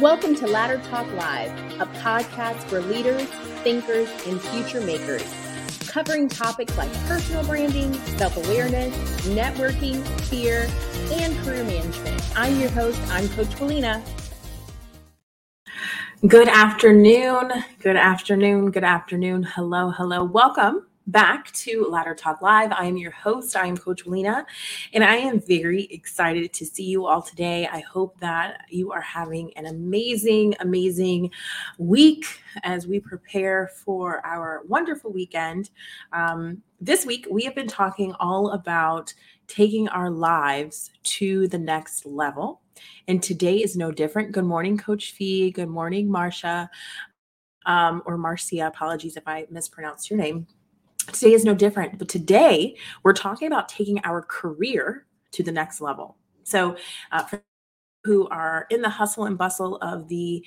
Welcome to Ladder Talk Live, a podcast for leaders, thinkers, and future makers, covering topics like personal branding, self awareness, networking, fear, and career management. I'm your host, I'm Coach Willena. Good afternoon. Good afternoon. Good afternoon. Hello, hello. Welcome back to Ladder Talk Live. I am your host. I am Coach Willena, and I am very excited to see you all today. I hope that you are having an amazing, amazing week as we prepare for our wonderful weekend. Um, this week, we have been talking all about taking our lives to the next level. And today is no different. Good morning, Coach Fee. Good morning, Marcia. Um, or Marcia, apologies if I mispronounced your name. Today is no different, but today we're talking about taking our career to the next level. So, uh, for who are in the hustle and bustle of the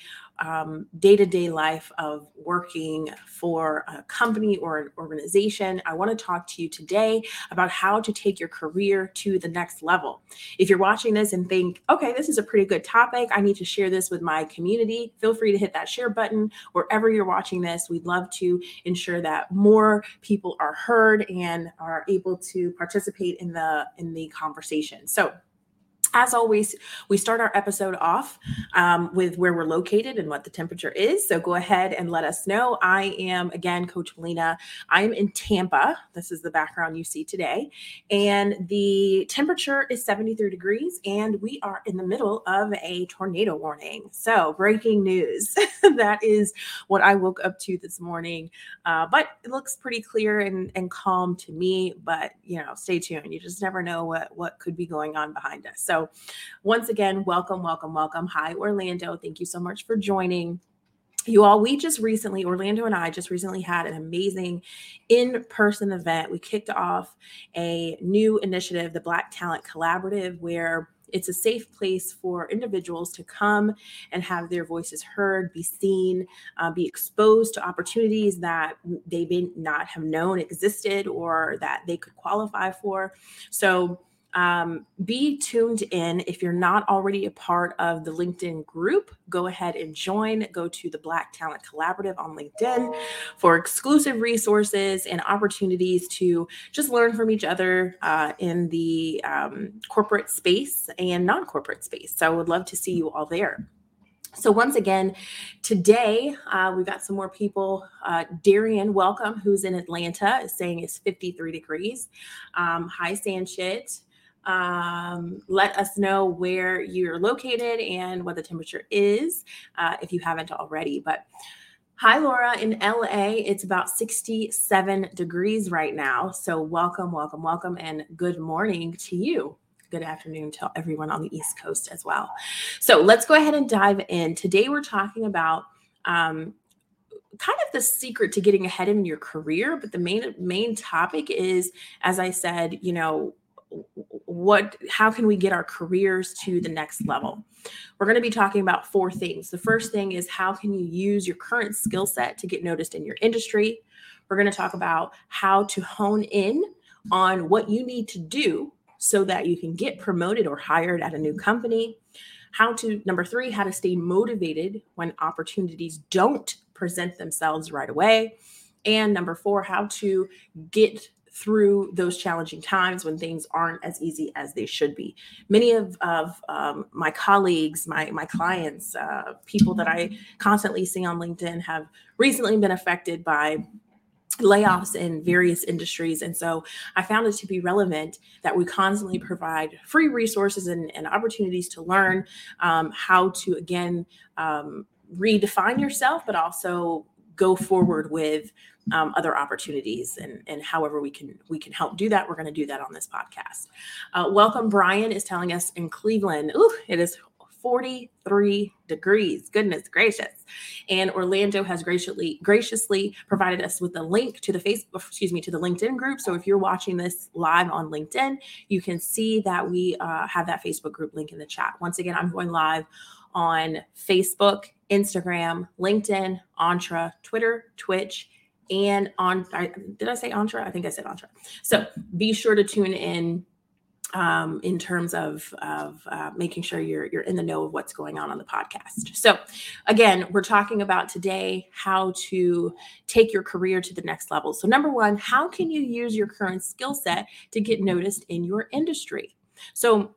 day to day life of working for a company or an organization, I want to talk to you today about how to take your career to the next level. If you're watching this and think, okay, this is a pretty good topic, I need to share this with my community, feel free to hit that share button wherever you're watching this. We'd love to ensure that more people are heard and are able to participate in the in the conversation. So as always, we start our episode off um, with where we're located and what the temperature is. So go ahead and let us know. I am, again, Coach Willena. I am in Tampa. This is the background you see today. And the temperature is 73 degrees, and we are in the middle of a tornado warning. So, breaking news. that is what I woke up to this morning. Uh, but it looks pretty clear and, and calm to me. But, you know, stay tuned. You just never know what, what could be going on behind us. So, once again, welcome, welcome, welcome. Hi, Orlando. Thank you so much for joining. You all, we just recently, Orlando and I just recently had an amazing in person event. We kicked off a new initiative, the Black Talent Collaborative, where it's a safe place for individuals to come and have their voices heard, be seen, uh, be exposed to opportunities that they may not have known existed or that they could qualify for. So, um, be tuned in. If you're not already a part of the LinkedIn group, go ahead and join. Go to the Black Talent Collaborative on LinkedIn for exclusive resources and opportunities to just learn from each other uh, in the um, corporate space and non corporate space. So I would love to see you all there. So, once again, today uh, we've got some more people. Uh, Darian, welcome, who's in Atlanta, is saying it's 53 degrees. Um, hi, Sanchit. Um, let us know where you're located and what the temperature is uh, if you haven't already. But hi, Laura, in LA, it's about 67 degrees right now. So, welcome, welcome, welcome, and good morning to you. Good afternoon to everyone on the East Coast as well. So, let's go ahead and dive in. Today, we're talking about um, kind of the secret to getting ahead in your career but the main main topic is as i said you know what how can we get our careers to the next level? We're going to be talking about four things. The first thing is how can you use your current skill set to get noticed in your industry? We're going to talk about how to hone in on what you need to do so that you can get promoted or hired at a new company. How to number three how to stay motivated when opportunities don't present themselves right away. And number four how to get through those challenging times when things aren't as easy as they should be. Many of, of um, my colleagues, my, my clients, uh, people that I constantly see on LinkedIn have recently been affected by layoffs in various industries. And so I found it to be relevant that we constantly provide free resources and, and opportunities to learn um, how to, again, um, redefine yourself, but also go forward with um, other opportunities and, and however we can we can help do that we're going to do that on this podcast. Uh, welcome brian is telling us in cleveland ooh, it is 43 degrees goodness gracious. And orlando has graciously graciously provided us with a link to the facebook excuse me to the linkedin group. So if you're watching this live on linkedin you can see that we uh, have that facebook group link in the chat. Once again i'm going live on facebook instagram linkedin entra twitter twitch and on I, did I say Entra? I think I said Entra. So be sure to tune in um, in terms of of uh, making sure you're you're in the know of what's going on on the podcast. So, again, we're talking about today how to take your career to the next level. So, number one, how can you use your current skill set to get noticed in your industry? So,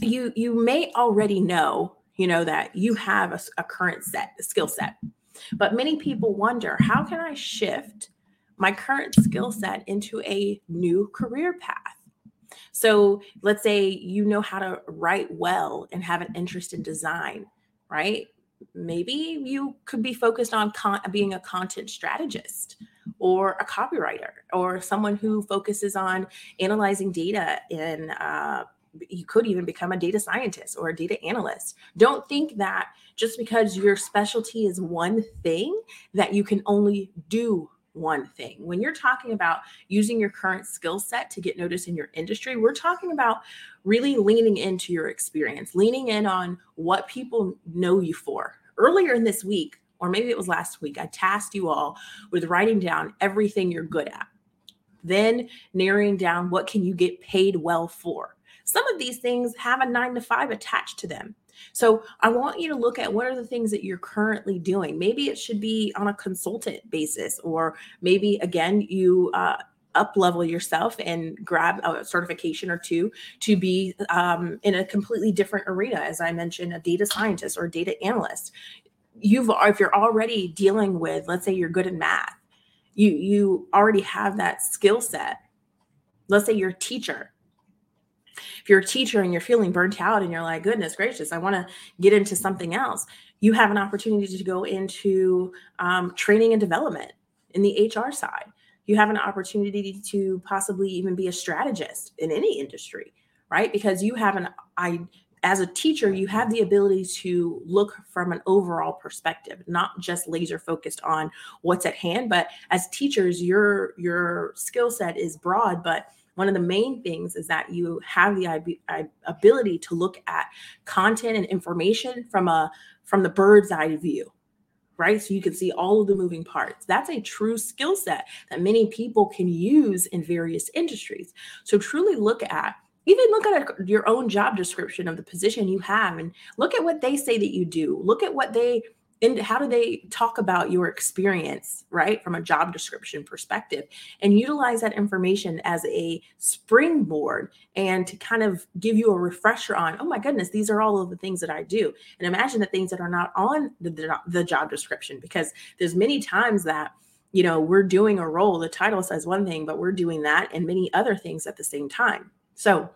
you you may already know you know that you have a, a current set skill set, but many people wonder how can I shift my current skill set into a new career path so let's say you know how to write well and have an interest in design, right? Maybe you could be focused on con- being a content strategist or a copywriter or someone who focuses on analyzing data in uh, you could even become a data scientist or a data analyst. Don't think that just because your specialty is one thing that you can only do one thing. When you're talking about using your current skill set to get noticed in your industry, we're talking about really leaning into your experience, leaning in on what people know you for. Earlier in this week, or maybe it was last week, I tasked you all with writing down everything you're good at. Then narrowing down what can you get paid well for. Some of these things have a 9 to 5 attached to them. So I want you to look at what are the things that you're currently doing. Maybe it should be on a consultant basis, or maybe again, you uh, up level yourself and grab a certification or two to be um, in a completely different arena as i mentioned a data scientist or data analyst you've if you're already dealing with let's say you're good in math you you already have that skill set let's say you're a teacher if you're a teacher and you're feeling burnt out and you're like, goodness gracious, I want to get into something else, you have an opportunity to go into um, training and development in the HR side. You have an opportunity to possibly even be a strategist in any industry, right? Because you have an I as a teacher, you have the ability to look from an overall perspective, not just laser focused on what's at hand. But as teachers, your your skill set is broad, but one of the main things is that you have the ability to look at content and information from a from the bird's eye view right? So you can see all of the moving parts. That's a true skill set that many people can use in various industries. So truly look at even look at your own job description of the position you have and look at what they say that you do. Look at what they and how do they talk about your experience right from a job description perspective and utilize that information as a springboard and to kind of give you a refresher on oh my goodness these are all of the things that i do. And imagine the things that are not on the, the job description because there's many times that you know we're doing a role the title says one thing but we're doing that and many other things at the same time. So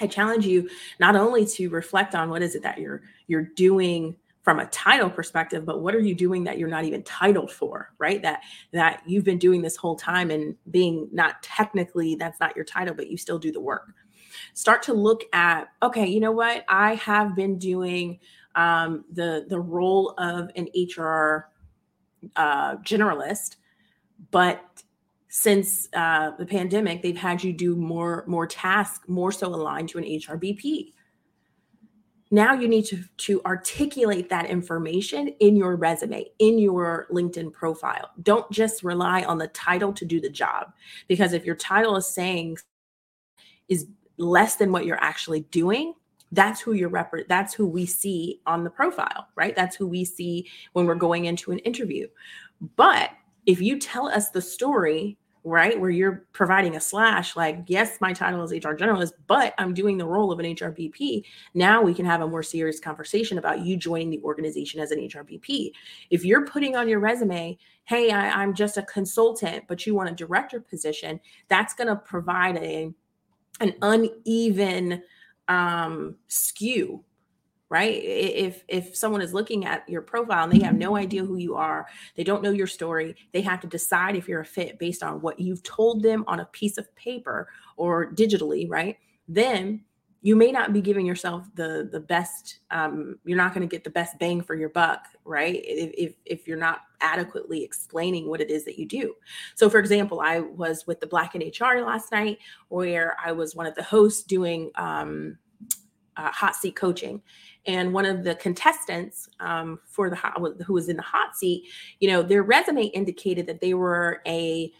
i challenge you not only to reflect on what is it that you're you're doing from a title perspective but what are you doing that you're not even titled for right? That that you've been doing this whole time and being not technically that's not your title but you still do the work. Start to look at okay you know what? I have been doing um, the the role of an hr uh, generalist but since uh, the pandemic they've had you do more more tasks more so aligned to an hrbp now you need to, to articulate that information in your resume in your linkedin profile. Don't just rely on the title to do the job because if your title is saying is less than what you're actually doing that's who you're rep that's who we see on the profile right? That's who we see when we're going into an interview. But if you tell us the story right? Where you're providing a slash, like, yes, my title is HR generalist, but I'm doing the role of an HRBP. Now we can have a more serious conversation about you joining the organization as an HRBP. If you're putting on your resume, hey, I, I'm just a consultant, but you want a director position, that's going to provide a an uneven um, skew right? If if someone is looking at your profile and they have no idea who you are they don't know your story they have to decide if you're a fit based on what you've told them on a piece of paper or digitally right? Then you may not be giving yourself the the best um, you're not going to get the best bang for your buck right? If, if if you're not adequately explaining what it is that you do. So for example i was with the black and hr last night where i was one of the hosts doing um, uh, hot seat coaching and one of the contestants um, for the hot, who was in the hot seat, you know, their resume indicated that they were a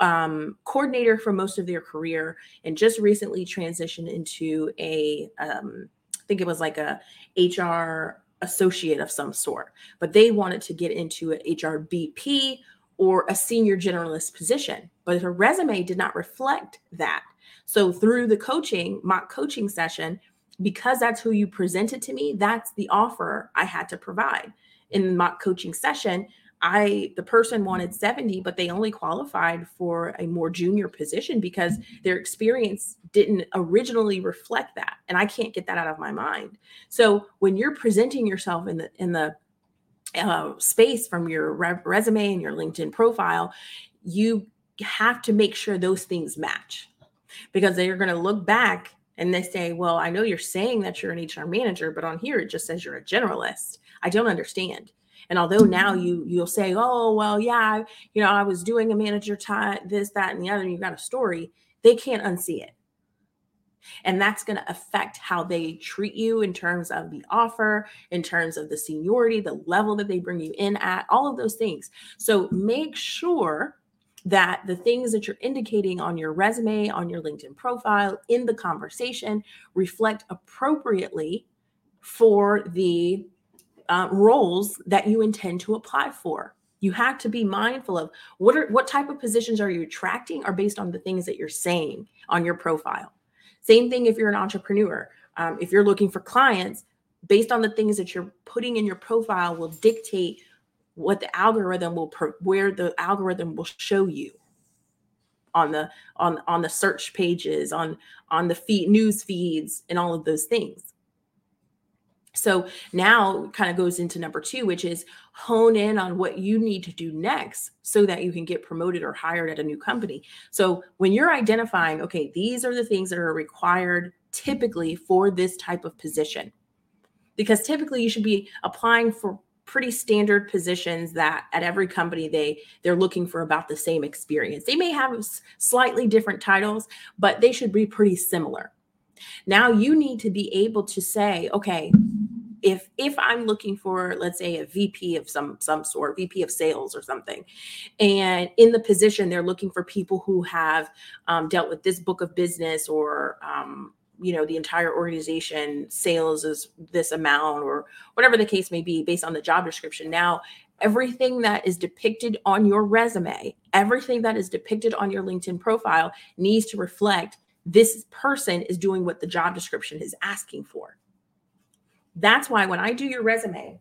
um, coordinator for most of their career and just recently transitioned into a um, I think it was like a HR associate of some sort, but they wanted to get into an HR BP or a senior generalist position, but her resume did not reflect that. So through the coaching, mock coaching session, because that's who you presented to me, that's the offer I had to provide. In the mock coaching session, I the person wanted 70 but they only qualified for a more junior position because their experience didn't originally reflect that and I can't get that out of my mind. So when you're presenting yourself in the in the uh, space from your re- resume and your LinkedIn profile, you have to make sure those things match because they're going to look back and they say, Well, I know you're saying that you're an HR manager, but on here it just says you're a generalist. I don't understand. And although now mm-hmm. you you'll say, Oh, well, yeah, you know, I was doing a manager time, this, that, and the other, and you've got a story, they can't unsee it. And that's going to affect how they treat you in terms of the offer, in terms of the seniority, the level that they bring you in at, all of those things. So make sure that the things that you're indicating on your resume, on your LinkedIn profile, in the conversation reflect appropriately for the uh, roles that you intend to apply for. You have to be mindful of what are what type of positions are you attracting are based on the things that you're saying on your profile. Same thing if you're an entrepreneur. Um, if you're looking for clients, based on the things that you're putting in your profile will dictate what the algorithm will where the algorithm will show you on the on on the search pages on on the feed news feeds and all of those things. So now kind of goes into number two which is hone in on what you need to do next so that you can get promoted or hired at a new company. So when you're identifying okay these are the things that are required typically for this type of position because typically you should be applying for pretty standard positions that at every company they they're looking for about the same experience. They may have slightly different titles, but they should be pretty similar. Now you need to be able to say, okay, if if I'm looking for let's say a VP of some some sort, VP of sales or something, and in the position they're looking for people who have um, dealt with this book of business or um, you know the entire organization sales is this amount or whatever the case may be based on the job description. Now everything that is depicted on your resume everything that is depicted on your linkedin profile needs to reflect this person is doing what the job description is asking for. That's why when i do your resume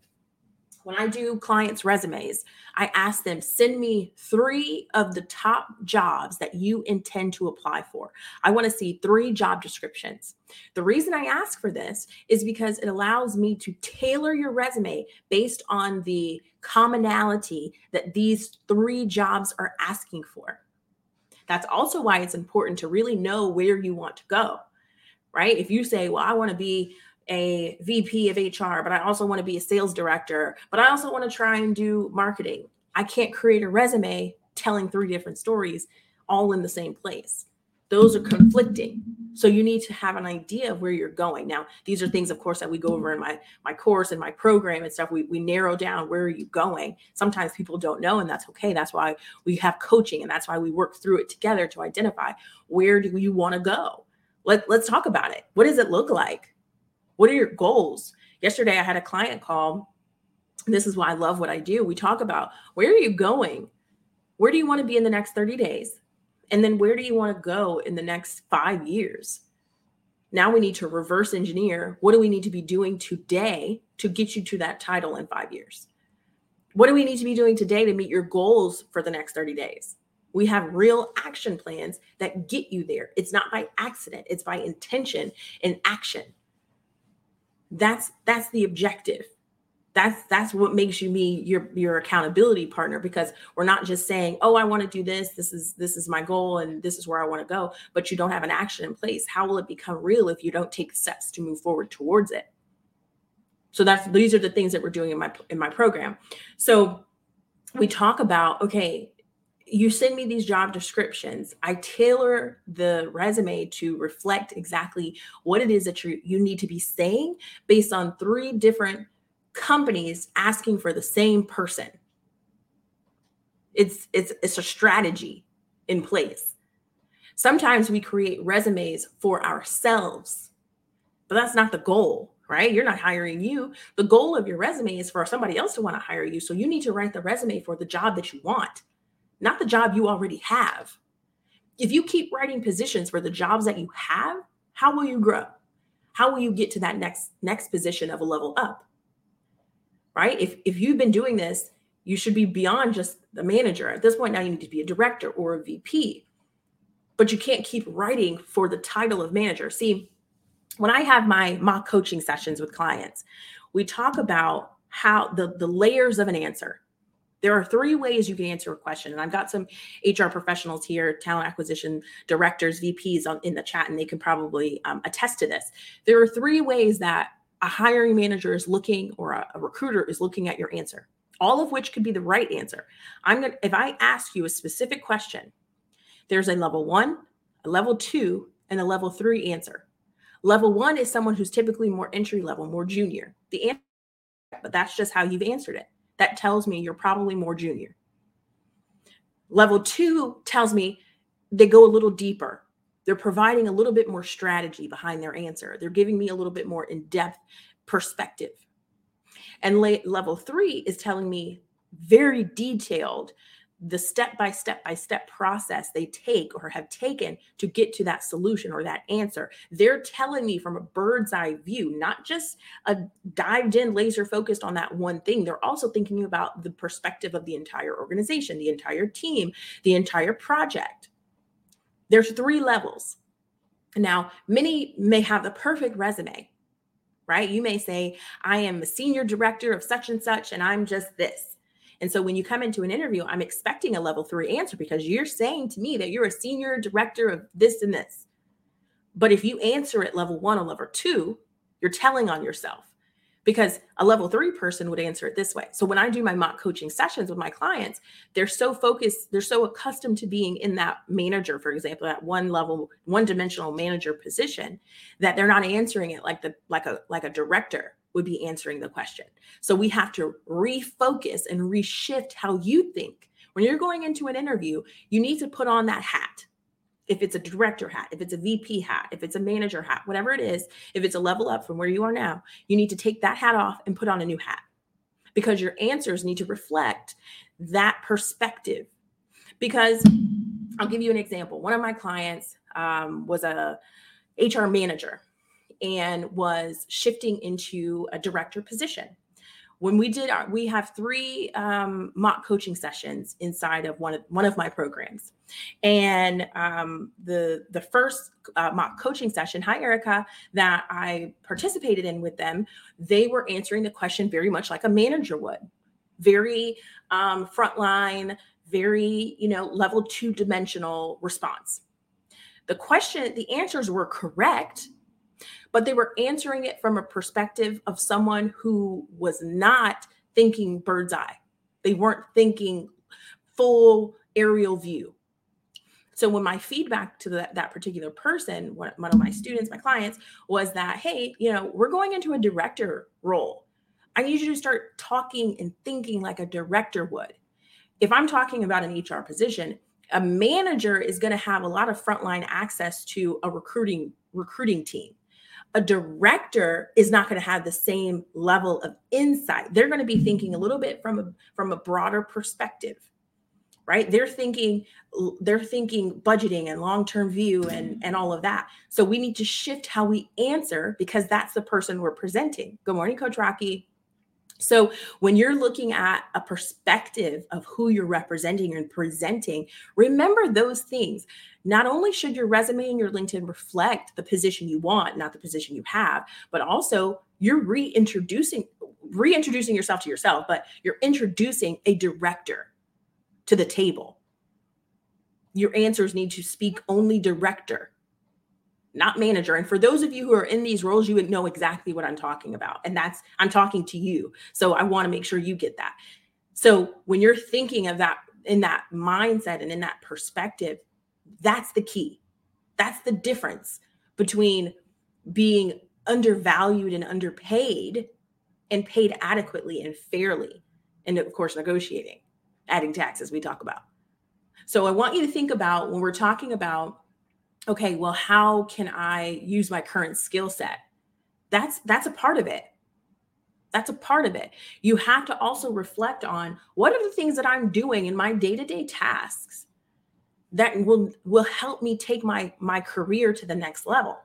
when I do clients' resumes, I ask them, send me three of the top jobs that you intend to apply for. I want to see three job descriptions. The reason I ask for this is because it allows me to tailor your resume based on the commonality that these three jobs are asking for. That's also why it's important to really know where you want to go, right? If you say, well, I want to be a VP of HR, but I also want to be a sales director, but I also want to try and do marketing. I can't create a resume telling three different stories all in the same place. Those are conflicting. So you need to have an idea of where you're going. Now, these are things, of course, that we go over in my my course and my program and stuff. We, we narrow down where are you going. Sometimes people don't know, and that's okay. That's why we have coaching, and that's why we work through it together to identify where do you want to go. Let, let's talk about it. What does it look like? What are your goals? Yesterday, I had a client call. This is why I love what I do. We talk about where are you going? Where do you want to be in the next 30 days? And then where do you want to go in the next five years? Now we need to reverse engineer what do we need to be doing today to get you to that title in five years? What do we need to be doing today to meet your goals for the next 30 days? We have real action plans that get you there. It's not by accident, it's by intention and action that's that's the objective. That's that's what makes you me your your accountability partner because we're not just saying oh i want to do this. This is this is my goal and this is where i want to go but you don't have an action in place. How will it become real if you don't take steps to move forward towards it? So that's these are the things that we're doing in my in my program. So we talk about okay you send me these job descriptions i tailor the resume to reflect exactly what it is that you you need to be saying based on three different companies asking for the same person it's it's it's a strategy in place. Sometimes we create resumes for ourselves, but that's not the goal, right? You're not hiring you. The goal of your resume is for somebody else to want to hire you. So you need to write the resume for the job that you want, not the job you already have. If you keep writing positions for the jobs that you have, how will you grow? How will you get to that next next position of a level up? Right? If if you've been doing this, you should be beyond just the manager. At this point now you need to be a director or a VP but you can't keep writing for the title of manager. See, when I have my mock coaching sessions with clients, we talk about how the, the layers of an answer. There are three ways you can answer a question. And I've got some HR professionals here, talent acquisition directors, VPs on, in the chat, and they can probably um, attest to this. There are three ways that a hiring manager is looking or a, a recruiter is looking at your answer, all of which could be the right answer. I'm going to, if I ask you a specific question, there's a level one, a level two, and a level three answer. Level one is someone who's typically more entry level, more junior. The answer, but that's just how you've answered it. That tells me you're probably more junior. Level two tells me they go a little deeper. They're providing a little bit more strategy behind their answer. They're giving me a little bit more in depth perspective. And level three is telling me very detailed the step by step by step process they take or have taken to get to that solution or that answer. They're telling me from a bird's eye view, not just a dived in, laser focused on that one thing. They're also thinking about the perspective of the entire organization, the entire team, the entire project. There's three levels. Now, many may have the perfect resume, right? You may say, I am a senior director of such and such, and I'm just this and so when you come into an interview, I'm expecting a level three answer because you're saying to me that you're a senior director of this and this. But if you answer at level one or level two, you're telling on yourself because a level three person would answer it this way. So when I do my mock coaching sessions with my clients, they're so focused, they're so accustomed to being in that manager, for example, that one level, one dimensional manager position that they're not answering it like the like a like a director would be answering the question. So we have to refocus and reshift how you think. When you're going into an interview, you need to put on that hat. If it's a director hat, if it's a VP hat, if it's a manager hat, whatever it is, if it's a level up from where you are now, you need to take that hat off and put on a new hat because your answers need to reflect that perspective. Because I'll give you an example. One of my clients um, was a HR manager and was shifting into a director position. When we did our, we have three um, mock coaching sessions inside of one of one of my programs, and um, the the first uh, mock coaching session, hi Erica, that I participated in with them, they were answering the question very much like a manager would, very um, frontline, very you know level two dimensional response. The question, the answers were correct but they were answering it from a perspective of someone who was not thinking bird's eye. They weren't thinking full aerial view. So when my feedback to that, that particular person, one, one of my students, my clients, was that, hey, you know, we're going into a director role. I need you to start talking and thinking like a director would. If I'm talking about an HR position, a manager is going to have a lot of frontline access to a recruiting recruiting team a director is not going to have the same level of insight. They're going to be thinking a little bit from a from a broader perspective right? They're thinking they're thinking budgeting and long-term view and and all of that. So we need to shift how we answer because that's the person we're presenting. Good morning coach rocky so when you're looking at a perspective of who you're representing and presenting, remember those things. Not only should your resume and your LinkedIn reflect the position you want, not the position you have, but also you're reintroducing reintroducing yourself to yourself, but you're introducing a director to the table. Your answers need to speak only director not manager. And for those of you who are in these roles, you would know exactly what I'm talking about. And that's, I'm talking to you. So I want to make sure you get that. So when you're thinking of that in that mindset and in that perspective, that's the key. That's the difference between being undervalued and underpaid and paid adequately and fairly. And of course, negotiating, adding taxes we talk about. So I want you to think about when we're talking about, okay, well, how can I use my current skill set? That's that's a part of it. That's a part of it. You have to also reflect on what are the things that I'm doing in my day-to-day tasks that will will help me take my my career to the next level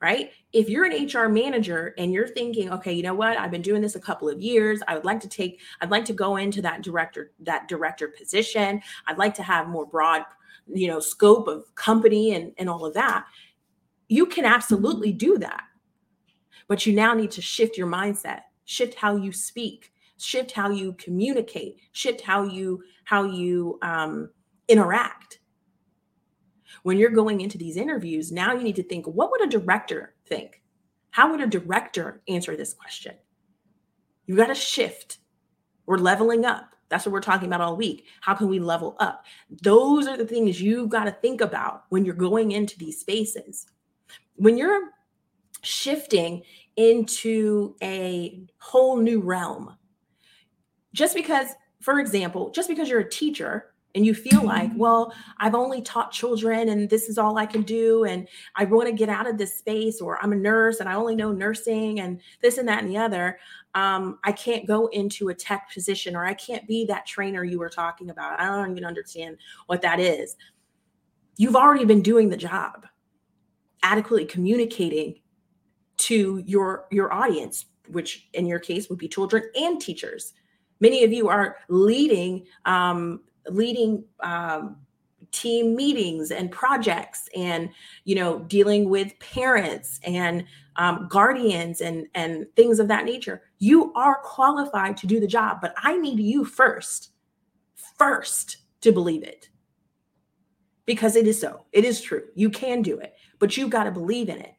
right if you're an hr manager and you're thinking okay you know what i've been doing this a couple of years i would like to take i'd like to go into that director that director position i'd like to have more broad you know scope of company and and all of that you can absolutely do that but you now need to shift your mindset shift how you speak shift how you communicate shift how you how you um, interact when you're going into these interviews, now you need to think what would a director think? How would a director answer this question? You got to shift. We're leveling up. That's what we're talking about all week. How can we level up? Those are the things you've got to think about when you're going into these spaces. When you're shifting into a whole new realm, just because, for example, just because you're a teacher and you feel like, well, I've only taught children and this is all I can do. And I want to get out of this space, or I'm a nurse and I only know nursing and this and that and the other. Um, I can't go into a tech position or I can't be that trainer you were talking about. I don't even understand what that is. You've already been doing the job, adequately communicating to your your audience, which in your case would be children and teachers. Many of you are leading um, leading um, team meetings and projects and you know dealing with parents and um, guardians and and things of that nature. You are qualified to do the job but i need you first first to believe it. Because it is so. It is true. You can do it but you've got to believe in it.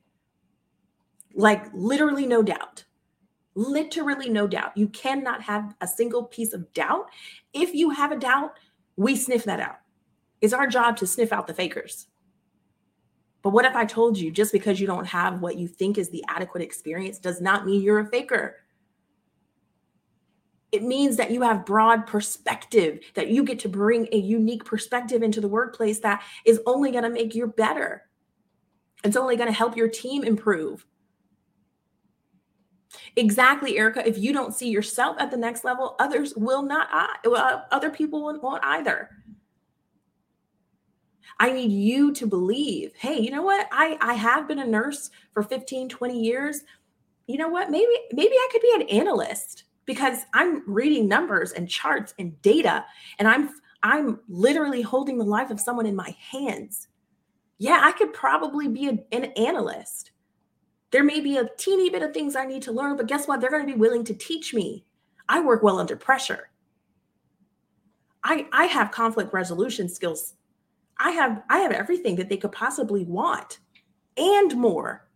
Like literally no doubt. Literally no doubt. You cannot have a single piece of doubt. If you have a doubt we sniff that out. It's our job to sniff out the fakers. But what if I told you just because you don't have what you think is the adequate experience does not mean you're a faker? It means that you have broad perspective, that you get to bring a unique perspective into the workplace that is only going to make you better. It's only going to help your team improve. Exactly, Erica. If you don't see yourself at the next level, others will not. Uh, other people won't either. I need you to believe, hey, you know what? I, I have been a nurse for 15, 20 years. You know what? Maybe, maybe I could be an analyst because I'm reading numbers and charts and data and I'm I'm literally holding the life of someone in my hands. Yeah, I could probably be an analyst. There may be a teeny bit of things I need to learn, but guess what? They're going to be willing to teach me. I work well under pressure. I, I have conflict resolution skills. I have I have everything that they could possibly want and more.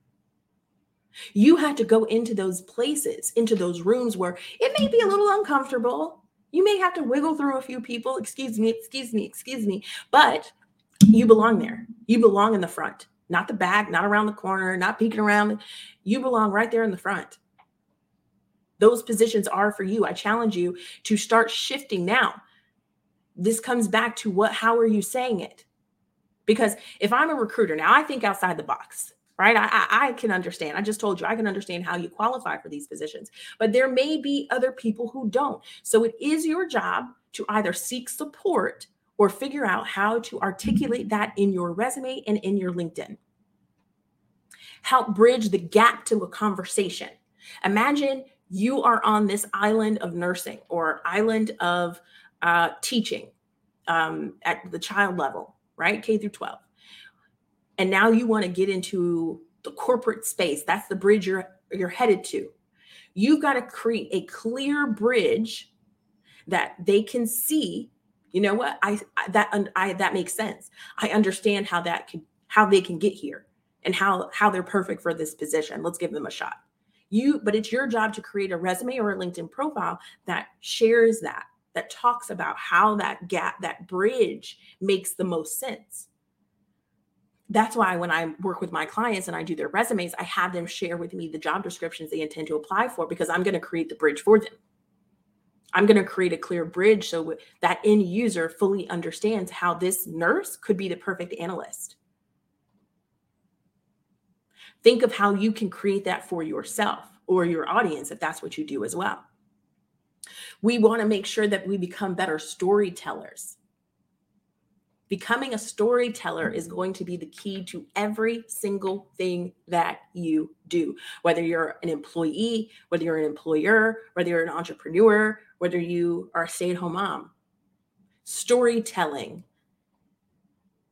You have to go into those places, into those rooms where it may be a little uncomfortable. You may have to wiggle through a few people, excuse me, excuse me, excuse me, but you belong there. You belong in the front not the back, not around the corner, not peeking around. You belong right there in the front. Those positions are for you. I challenge you to start shifting now. This comes back to what, how are you saying it? Because if I'm a recruiter, now I think outside the box, right? I, I, I can understand. I just told you I can understand how you qualify for these positions, but there may be other people who don't. So it is your job to either seek support or figure out how to articulate that in your resume and in your LinkedIn. Help bridge the gap to a conversation. Imagine you are on this island of nursing or island of uh, teaching um, at the child level, right? K through 12. And now you want to get into the corporate space. That's the bridge you're you're headed to. You've got to create a clear bridge that they can see you know what? I that i that makes sense. I understand how that can how they can get here and how how they're perfect for this position. Let's give them a shot. You but it's your job to create a resume or a linkedin profile that shares that that talks about how that gap that bridge makes the most sense. That's why when I work with my clients and I do their resumes, I have them share with me the job descriptions they intend to apply for because I'm going to create the bridge for them. I'm going to create a clear bridge so that end user fully understands how this nurse could be the perfect analyst. Think of how you can create that for yourself or your audience if that's what you do as well. We want to make sure that we become better storytellers. Becoming a storyteller is going to be the key to every single thing that you do, whether you're an employee, whether you're an employer, whether you're an entrepreneur, whether you are a stay at home mom. Storytelling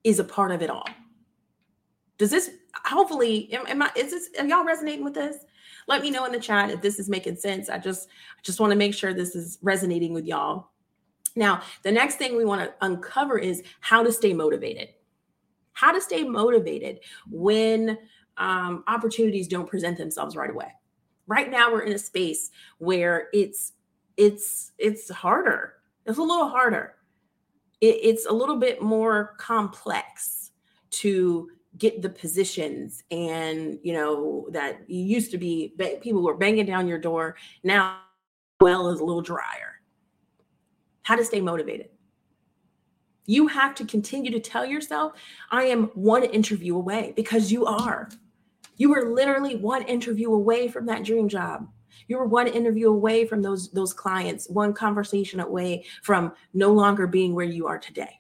is a part of it all. Does this hopefully am, am I is this are y'all resonating with this? Let me know in the chat if this is making sense. I just I just want to make sure this is resonating with y'all. Now, the next thing we want to uncover is how to stay motivated. How to stay motivated when um, opportunities don't present themselves right away. Right now, we're in a space where it's it's it's harder. It's a little harder. It, it's a little bit more complex to get the positions and you know that you used to be people were banging down your door now well is a little drier how to stay motivated you have to continue to tell yourself i am one interview away because you are you are literally one interview away from that dream job you were one interview away from those those clients one conversation away from no longer being where you are today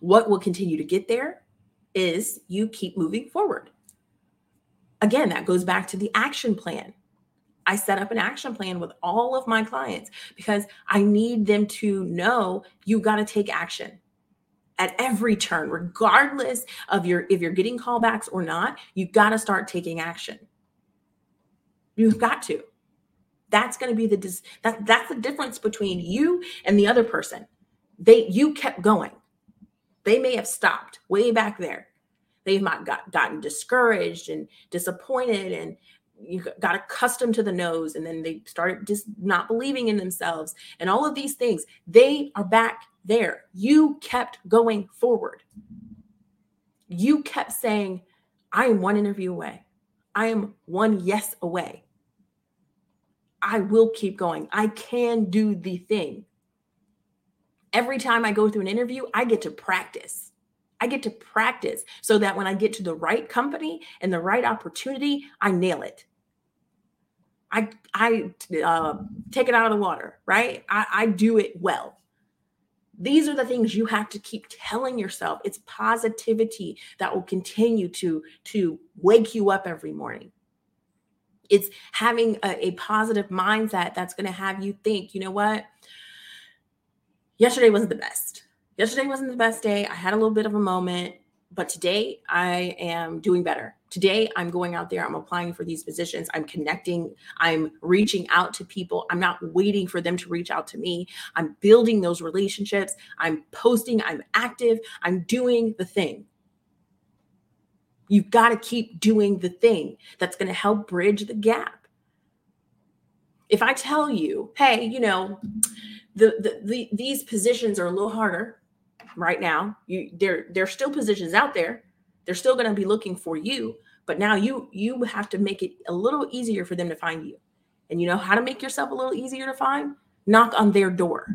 what will continue to get there is you keep moving forward. Again, that goes back to the action plan. I set up an action plan with all of my clients because I need them to know you got to take action at every turn regardless of your if you're getting callbacks or not you've got to start taking action. You've got to. That's going to be the dis- that that's the difference between you and the other person. They you kept going. They may have stopped way back there. They might got gotten discouraged and disappointed and you got accustomed to the nose and then they started just not believing in themselves and all of these things. They are back there. You kept going forward. You kept saying, I am one interview away. I am one yes away. I will keep going. I can do the thing every time I go through an interview, I get to practice. I get to practice so that when I get to the right company and the right opportunity, I nail it. I I uh, take it out of the water, right? I, I do it well. These are the things you have to keep telling yourself. It's positivity that will continue to to wake you up every morning. It's having a, a positive mindset that's going to have you think, you know what? yesterday wasn't the best. Yesterday wasn't the best day. I had a little bit of a moment, but today I am doing better. Today I'm going out there, I'm applying for these positions, I'm connecting, I'm reaching out to people. I'm not waiting for them to reach out to me. I'm building those relationships. I'm posting, I'm active, I'm doing the thing. You've got to keep doing the thing that's going to help bridge the gap. If I tell you, hey, you know, the, the, the these positions are a little harder right now. You there there's still positions out there. They're still going to be looking for you, but now you you have to make it a little easier for them to find you. And you know how to make yourself a little easier to find? Knock on their door.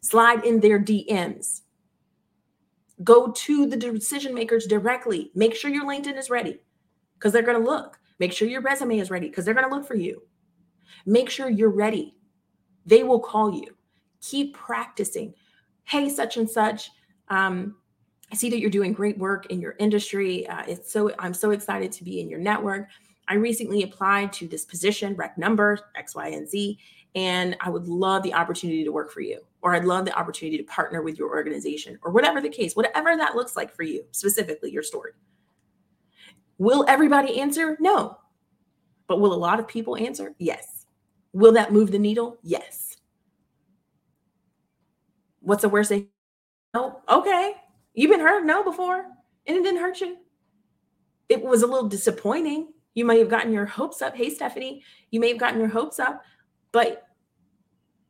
Slide in their DMs. Go to the decision makers directly. Make sure your LinkedIn is ready because they're going to look. Make sure your resume is ready because they're going to look for you. Make sure you're ready. They will call you keep practicing. Hey, such and such. Um, I see that you're doing great work in your industry. Uh, it's so I'm so excited to be in your network. I recently applied to this position, rec number X, Y, and Z, and I would love the opportunity to work for you, or I'd love the opportunity to partner with your organization, or whatever the case, whatever that looks like for you, specifically your story. Will everybody answer? No. But will a lot of people answer? Yes. Will that move the needle? Yes. What's the worst thing? No. Okay. You've been hurt? No, before. And it didn't hurt you. It was a little disappointing. You may have gotten your hopes up. Hey, Stephanie, you may have gotten your hopes up, but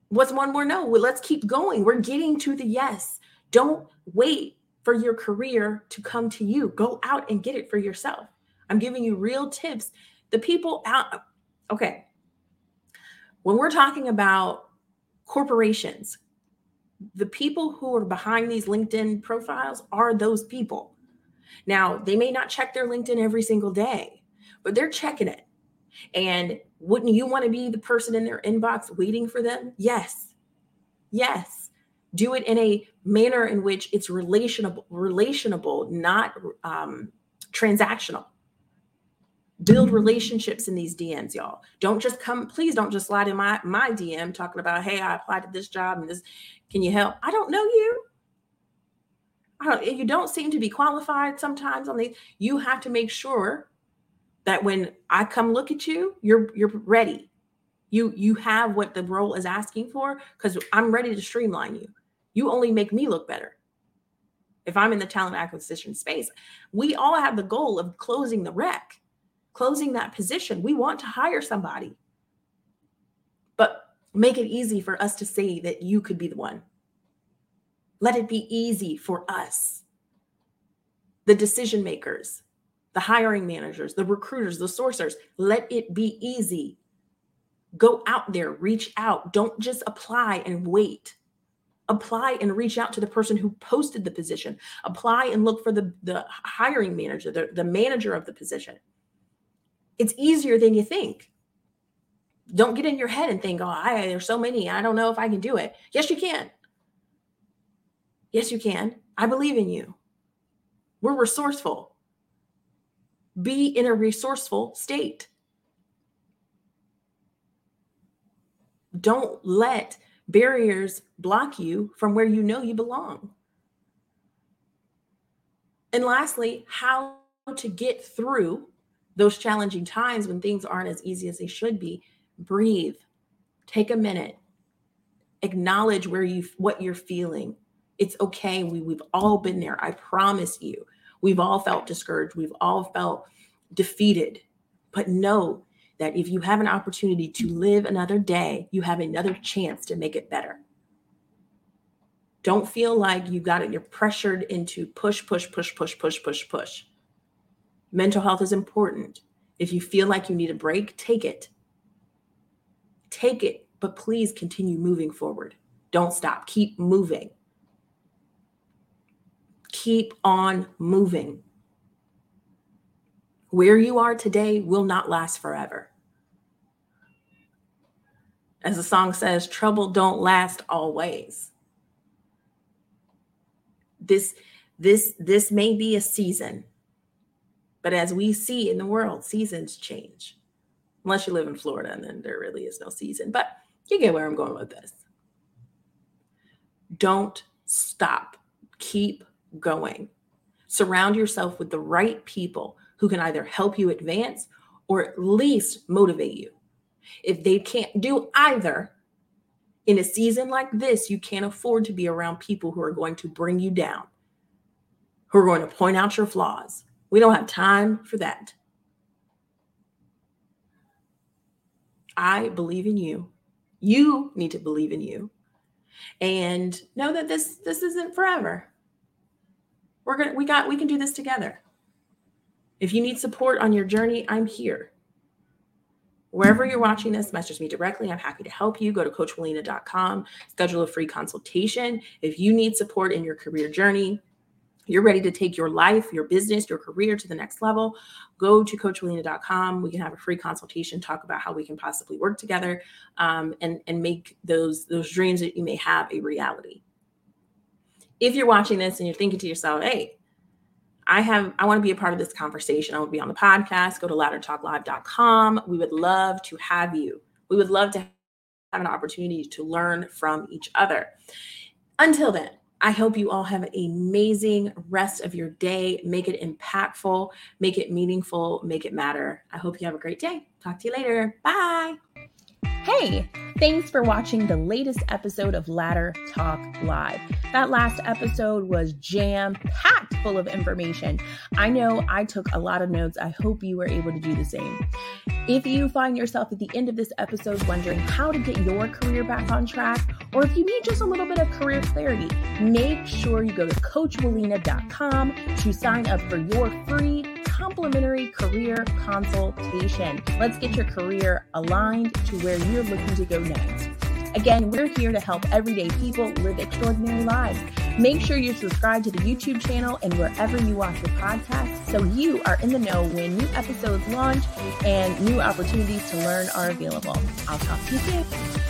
what's one more no? Well, let's keep going. We're getting to the yes. Don't wait for your career to come to you. Go out and get it for yourself. I'm giving you real tips. The people out, okay. When we're talking about corporations. The people who are behind these LinkedIn profiles are those people. Now, they may not check their LinkedIn every single day, but they're checking it. And wouldn't you want to be the person in their inbox waiting for them? Yes. Yes. Do it in a manner in which it's relationable, relationable, not um, transactional. Build relationships in these DMs, y'all. Don't just come, please don't just slide in my my DM talking about, hey, I applied to this job and this. Can you help? I don't know you. I don't, you don't seem to be qualified sometimes on these. You have to make sure that when I come look at you, you're you're ready. You you have what the role is asking for because I'm ready to streamline you. You only make me look better. If I'm in the talent acquisition space, we all have the goal of closing the rec, closing that position. We want to hire somebody. But make it easy for us to say that you could be the one. Let it be easy for us, the decision makers, the hiring managers, the recruiters, the sourcers. Let it be easy. Go out there, reach out. Don't just apply and wait. Apply and reach out to the person who posted the position. Apply and look for the, the hiring manager, the, the manager of the position. It's easier than you think. Don't get in your head and think, oh, I, there's so many. I don't know if I can do it. Yes, you can. Yes, you can. I believe in you. We're resourceful. Be in a resourceful state. Don't let barriers block you from where you know you belong. And lastly, how to get through those challenging times when things aren't as easy as they should be. Breathe. Take a minute. Acknowledge where you what you're feeling. It's okay. We, we've all been there. I promise you. We've all felt discouraged. We've all felt defeated. But know that if you have an opportunity to live another day, you have another chance to make it better. Don't feel like you got it, you're pressured into push, push, push, push, push, push, push. Mental health is important. If you feel like you need a break, take it. Take it, but please continue moving forward. Don't stop. Keep moving keep on moving. Where you are today will not last forever. As the song says, trouble don't last always. This this this may be a season. But as we see in the world, seasons change. Unless you live in Florida and then there really is no season. But you get where I'm going with this. Don't stop. Keep going. Surround yourself with the right people who can either help you advance or at least motivate you. If they can't do either, in a season like this, you can't afford to be around people who are going to bring you down, who are going to point out your flaws. We don't have time for that. I believe in you. You need to believe in you and know that this this isn't forever. We're gonna we got we can do this together. If you need support on your journey, I'm here. Wherever you're watching this, message me directly. I'm happy to help you. Go to coachwillena.com, schedule a free consultation. If you need support in your career journey, you're ready to take your life, your business, your career to the next level, go to coachwillena.com. We can have a free consultation, talk about how we can possibly work together um, and, and make those, those dreams that you may have a reality if you're watching this and you're thinking to yourself, hey, I have, I want to be a part of this conversation. I want to be on the podcast. Go to laddertalklive.com. We would love to have you. We would love to have an opportunity to learn from each other. Until then, I hope you all have an amazing rest of your day. Make it impactful, make it meaningful, make it matter. I hope you have a great day. Talk to you later. Bye. Hey, thanks for watching the latest episode of Ladder Talk Live. That last episode was jam packed full of information. I know I took a lot of notes. I hope you were able to do the same. If you find yourself at the end of this episode wondering how to get your career back on track, or if you need just a little bit of career clarity, make sure you go to coachwillena.com to sign up for your free complimentary career consultation. Let's get your career aligned to where you're looking to go next. Again, we're here to help everyday people live extraordinary lives. Make sure you're subscribed to the YouTube channel and wherever you watch your podcast so you are in the know when new episodes launch and new opportunities to learn are available. I'll talk to you soon.